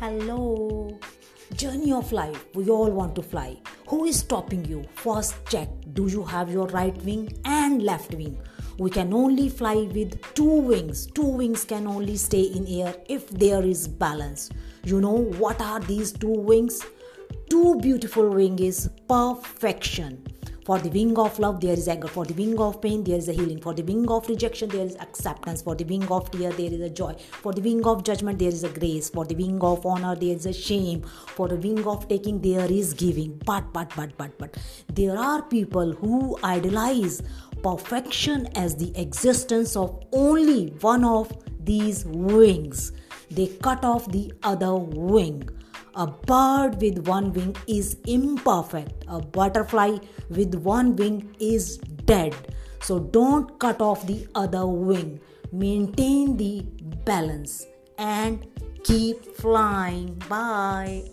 Hello. Journey of life. We all want to fly. Who is stopping you? First check. Do you have your right wing and left wing? We can only fly with two wings. Two wings can only stay in air if there is balance. You know what are these two wings? Two beautiful wings is perfection for the wing of love, there is anger. For the wing of pain, there is a healing. For the wing of rejection, there is acceptance. For the wing of tear, there is a joy. For the wing of judgment, there is a grace. For the wing of honor, there is a shame. For the wing of taking, there is giving. But, but, but, but, but, there are people who idolize perfection as the existence of only one of these wings. They cut off the other wing. A bird with one wing is imperfect. A butterfly with one wing is dead. So don't cut off the other wing. Maintain the balance and keep flying. Bye.